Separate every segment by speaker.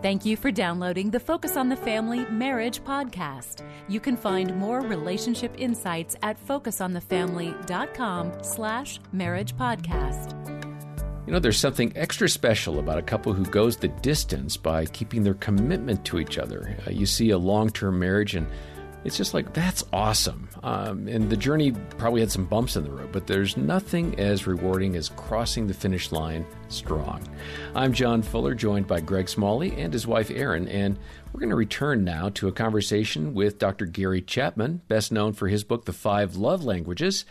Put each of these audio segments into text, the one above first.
Speaker 1: Thank you for downloading the Focus on the Family Marriage podcast. You can find more relationship insights at focusonthefamily.com slash marriage podcast.
Speaker 2: You know, there's something extra special about a couple who goes the distance by keeping their commitment to each other. Uh, you see a long term marriage and it's just like that's awesome. Um, and the journey probably had some bumps in the road, but there's nothing as rewarding as crossing the finish line strong. I'm John Fuller, joined by Greg Smalley and his wife Erin, and we're going to return now to a conversation with Dr. Gary Chapman, best known for his book, The Five Love Languages,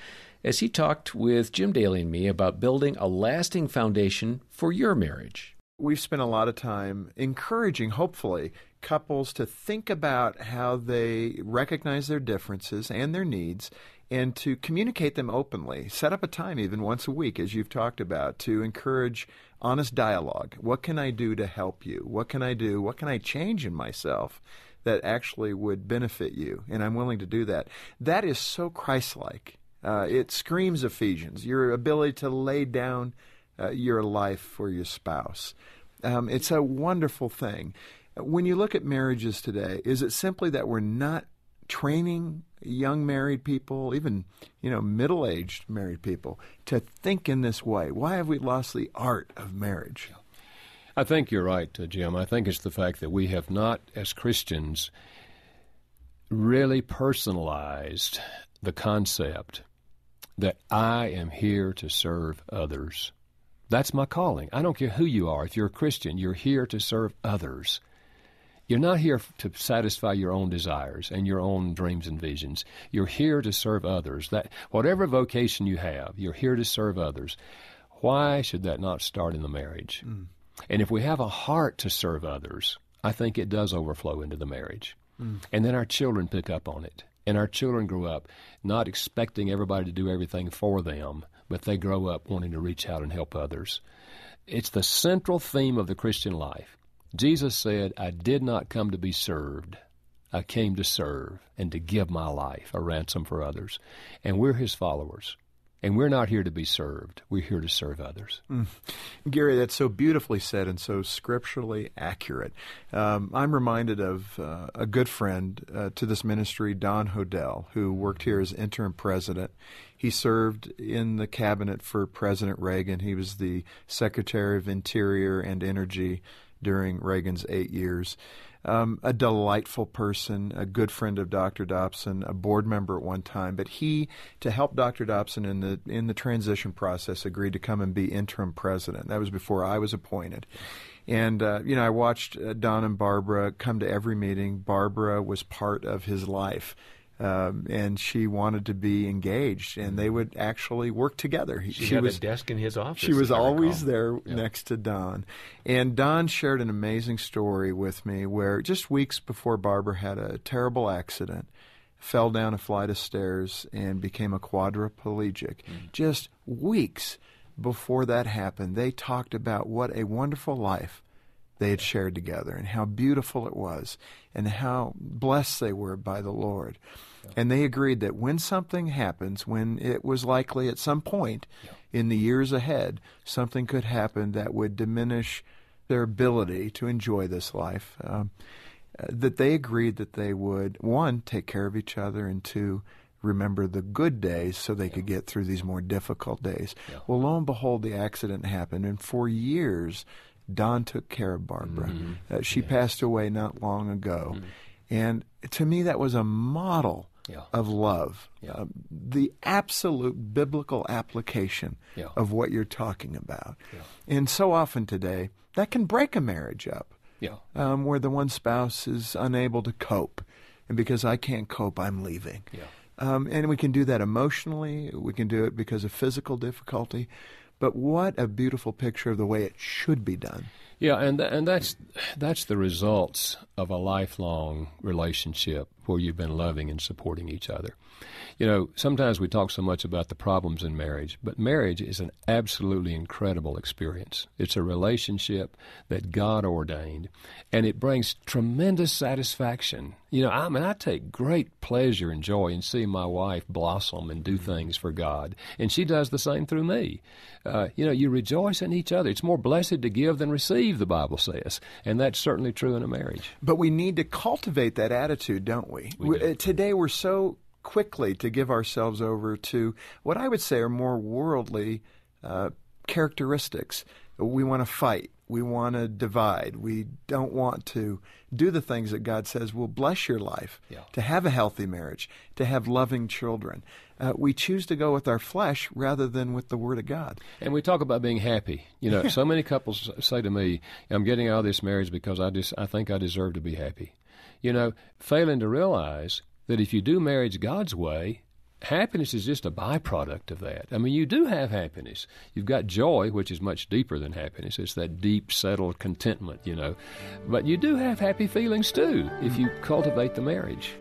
Speaker 2: as he talked with Jim Daly and me about building a lasting foundation for your marriage.
Speaker 3: We've spent a lot of time encouraging, hopefully, couples to think about how they recognize their differences and their needs and to communicate them openly. Set up a time, even once a week, as you've talked about, to encourage honest dialogue. What can I do to help you? What can I do? What can I change in myself? That actually would benefit you, and I'm willing to do that. That is so Christ like. Uh, it screams Ephesians, your ability to lay down uh, your life for your spouse. Um, it's a wonderful thing. When you look at marriages today, is it simply that we're not training young married people, even you know middle-aged married people, to think in this way? Why have we lost the art of marriage?
Speaker 4: I think you're right, uh, Jim. I think it's the fact that we have not, as Christians, really personalized the concept that I am here to serve others. That's my calling. I don't care who you are. If you're a Christian, you're here to serve others. You're not here to satisfy your own desires and your own dreams and visions. You're here to serve others. That whatever vocation you have, you're here to serve others. Why should that not start in the marriage? Mm. And if we have a heart to serve others, I think it does overflow into the marriage. Mm. And then our children pick up on it. And our children grow up not expecting everybody to do everything for them, but they grow up wanting to reach out and help others. It's the central theme of the Christian life. Jesus said, I did not come to be served. I came to serve and to give my life a ransom for others. And we're his followers. And we're not here to be served. We're here to serve others. Mm.
Speaker 3: Gary, that's so beautifully said and so scripturally accurate. Um, I'm reminded of uh, a good friend uh, to this ministry, Don Hodel, who worked here as interim president. He served in the cabinet for President Reagan. He was the Secretary of Interior and Energy during Reagan's eight years. Um, a delightful person, a good friend of Dr. Dobson, a board member at one time. But he, to help Dr. Dobson in the in the transition process, agreed to come and be interim president. That was before I was appointed. And uh, you know, I watched uh, Don and Barbara come to every meeting. Barbara was part of his life um, and she wanted to be engaged, and they would actually work together.
Speaker 2: She, she had was, a desk in his office.
Speaker 3: She was always there next to Don, and Don shared an amazing story with me where just weeks before Barbara had a terrible accident, fell down a flight of stairs and became a quadriplegic. Mm. Just weeks before that happened, they talked about what a wonderful life they had shared together and how beautiful it was and how blessed they were by the Lord. Yeah. And they agreed that when something happens, when it was likely at some point yeah. in the years ahead, something could happen that would diminish their ability to enjoy this life, um, uh, that they agreed that they would, one, take care of each other, and two, remember the good days so they yeah. could get through these more difficult days. Well, lo and behold, the accident happened, and for years, Don took care of Barbara. Mm-hmm. Uh, she yes. passed away not long ago. Mm-hmm. And to me, that was a model yeah. of love, yeah. uh, the absolute biblical application yeah. of what you're talking about. And so often today, that can break a marriage up, um, where the one spouse is unable to cope. And because I can't cope, I'm leaving. Um, and we can do that emotionally, we can do it because of physical difficulty. But what a beautiful picture of the way it should be done.
Speaker 4: Yeah, and and that's that's the results of a lifelong relationship where you've been loving and supporting each other. You know, sometimes we talk so much about the problems in marriage, but marriage is an absolutely incredible experience. It's a relationship that God ordained, and it brings tremendous satisfaction. You know, I mean, I take great pleasure and joy in seeing my wife blossom and do things for God, and she does the same through me. Uh, you know, you rejoice in each other. It's more blessed to give than receive, the Bible says, and that's certainly true in a marriage.
Speaker 3: But we need to cultivate that attitude, don't we? we do. Uh, today, we're so quickly to give ourselves over to what I would say are more worldly uh, characteristics. We want to fight. We want to divide. We don't want to do the things that God says will bless your life, yeah. to have a healthy marriage, to have loving children. Uh, we choose to go with our flesh rather than with the Word of God.
Speaker 4: And we talk about being happy. You know, so many couples say to me, "I'm getting out of this marriage because I just I think I deserve to be happy." You know, failing to realize that if you do marriage God's way, happiness is just a byproduct of that. I mean, you do have happiness. You've got joy, which is much deeper than happiness. It's that deep, settled contentment, you know. But you do have happy feelings too if you cultivate the marriage.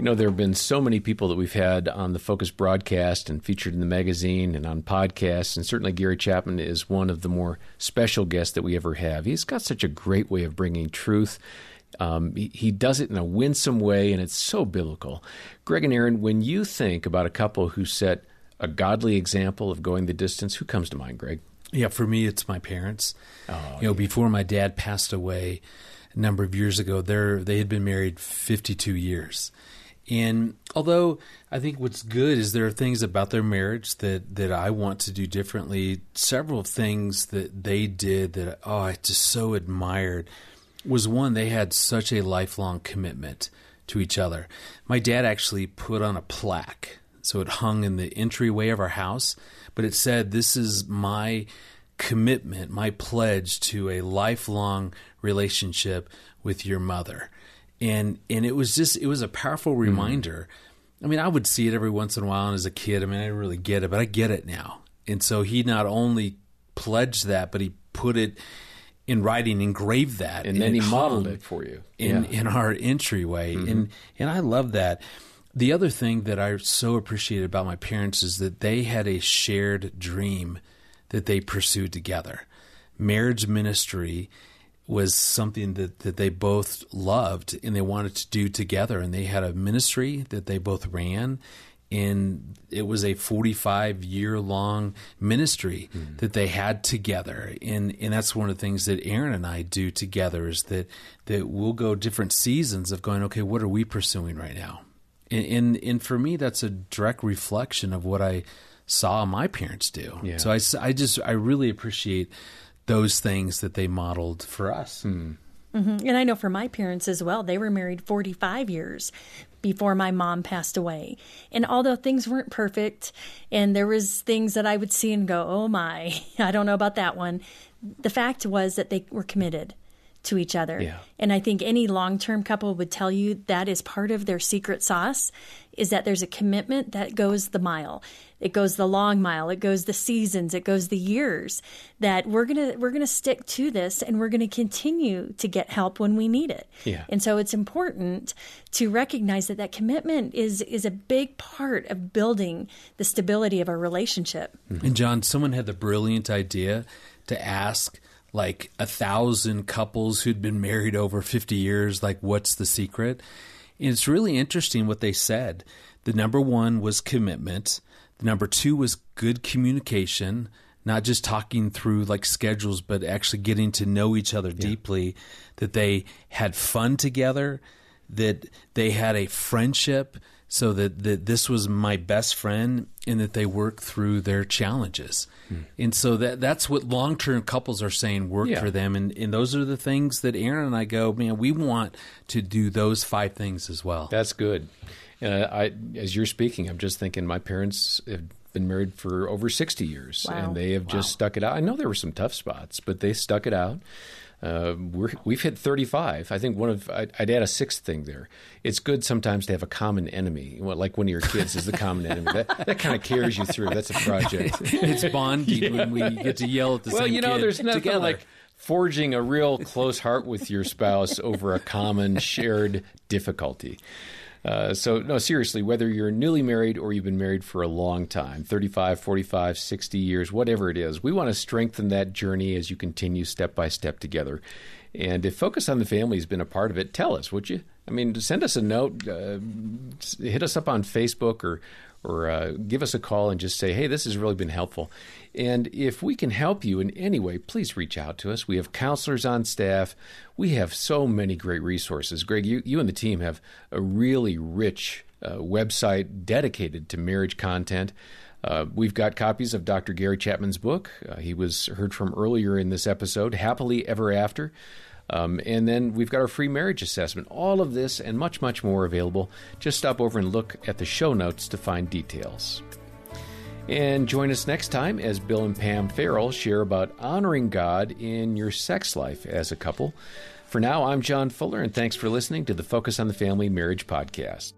Speaker 2: You know, there have been so many people that we've had on the Focus broadcast and featured in the magazine and on podcasts, and certainly Gary Chapman is one of the more special guests that we ever have. He's got such a great way of bringing truth. Um, he, he, does it in a winsome way, and it's so biblical. Greg and Erin, when you think about a couple who set a godly example of going the distance, who comes to mind, Greg?
Speaker 5: Yeah, for me, it's my parents. Oh, you know, yeah. before my dad passed away a number of years ago, they they had been married 52 years and although I think what's good is there are things about their marriage that, that I want to do differently, several things that they did that, oh, I just so admired was one, they had such a lifelong commitment to each other. My dad actually put on a plaque, so it hung in the entryway of our house, but it said, This is my commitment, my pledge to a lifelong relationship with your mother and and it was just it was a powerful mm-hmm. reminder. Mm-hmm. I mean, I would see it every once in a while, and as a kid, I mean, I didn't really get it, but I get it now. And so he not only pledged that, but he put it in writing, engraved that,
Speaker 2: and, and then he modeled it for you
Speaker 5: in yeah. in our entryway, mm-hmm. and and I love that. The other thing that I so appreciated about my parents is that they had a shared dream that they pursued together. Marriage ministry was something that, that they both loved and they wanted to do together. And they had a ministry that they both ran. And it was a 45 year long ministry mm. that they had together. And, and that's one of the things that Erin and I do together is that, that we'll go different seasons of going, okay, what are we pursuing right now? And, and, and for me, that's a direct reflection of what I saw my parents do. Yeah. So I, I just, I really appreciate those things that they modeled for us.
Speaker 6: Mm. Mm-hmm. And I know for my parents as well, they were married 45 years before my mom passed away. And although things weren't perfect and there was things that I would see and go, "Oh my, I don't know about that one." The fact was that they were committed to each other. Yeah. And I think any long-term couple would tell you that is part of their secret sauce is that there's a commitment that goes the mile. It goes the long mile, it goes the seasons, it goes the years that we're going to we're going to stick to this and we're going to continue to get help when we need it. Yeah. And so it's important to recognize that that commitment is is a big part of building the stability of a relationship.
Speaker 5: Mm-hmm. And John, someone had the brilliant idea to ask like a thousand couples who'd been married over 50 years like what's the secret? And it's really interesting what they said. The number one was commitment. The number two was good communication not just talking through like schedules but actually getting to know each other yeah. deeply that they had fun together that they had a friendship so that, that this was my best friend and that they work through their challenges. Hmm. And so that that's what long term couples are saying work yeah. for them. And, and those are the things that Erin and I go, man, we want to do those five things as well.
Speaker 2: That's good. And I, as you're speaking, I'm just thinking my parents have been married for over 60 years wow. and they have wow. just stuck it out. I know there were some tough spots, but they stuck it out. Uh, we have hit 35. I think one of I'd, I'd, add a sixth thing there. It's good sometimes to have a common enemy. Like one of your kids is the common enemy. That, that kind of carries you through. That's a project.
Speaker 5: it's bonding yeah. when we get to yell at the
Speaker 2: well,
Speaker 5: same
Speaker 2: you know, there's nothing
Speaker 5: together.
Speaker 2: like forging a real close heart with your spouse over a common shared difficulty. Uh, so, no, seriously, whether you're newly married or you've been married for a long time 35, 45, 60 years, whatever it is we want to strengthen that journey as you continue step by step together. And if Focus on the Family has been a part of it, tell us, would you? I mean, send us a note, uh, hit us up on Facebook or, or uh, give us a call and just say, hey, this has really been helpful. And if we can help you in any way, please reach out to us. We have counselors on staff. We have so many great resources. Greg, you, you and the team have a really rich uh, website dedicated to marriage content. Uh, we've got copies of Dr. Gary Chapman's book. Uh, he was heard from earlier in this episode, Happily Ever After. Um, and then we've got our free marriage assessment. All of this and much, much more available. Just stop over and look at the show notes to find details. And join us next time as Bill and Pam Farrell share about honoring God in your sex life as a couple. For now, I'm John Fuller, and thanks for listening to the Focus on the Family Marriage Podcast.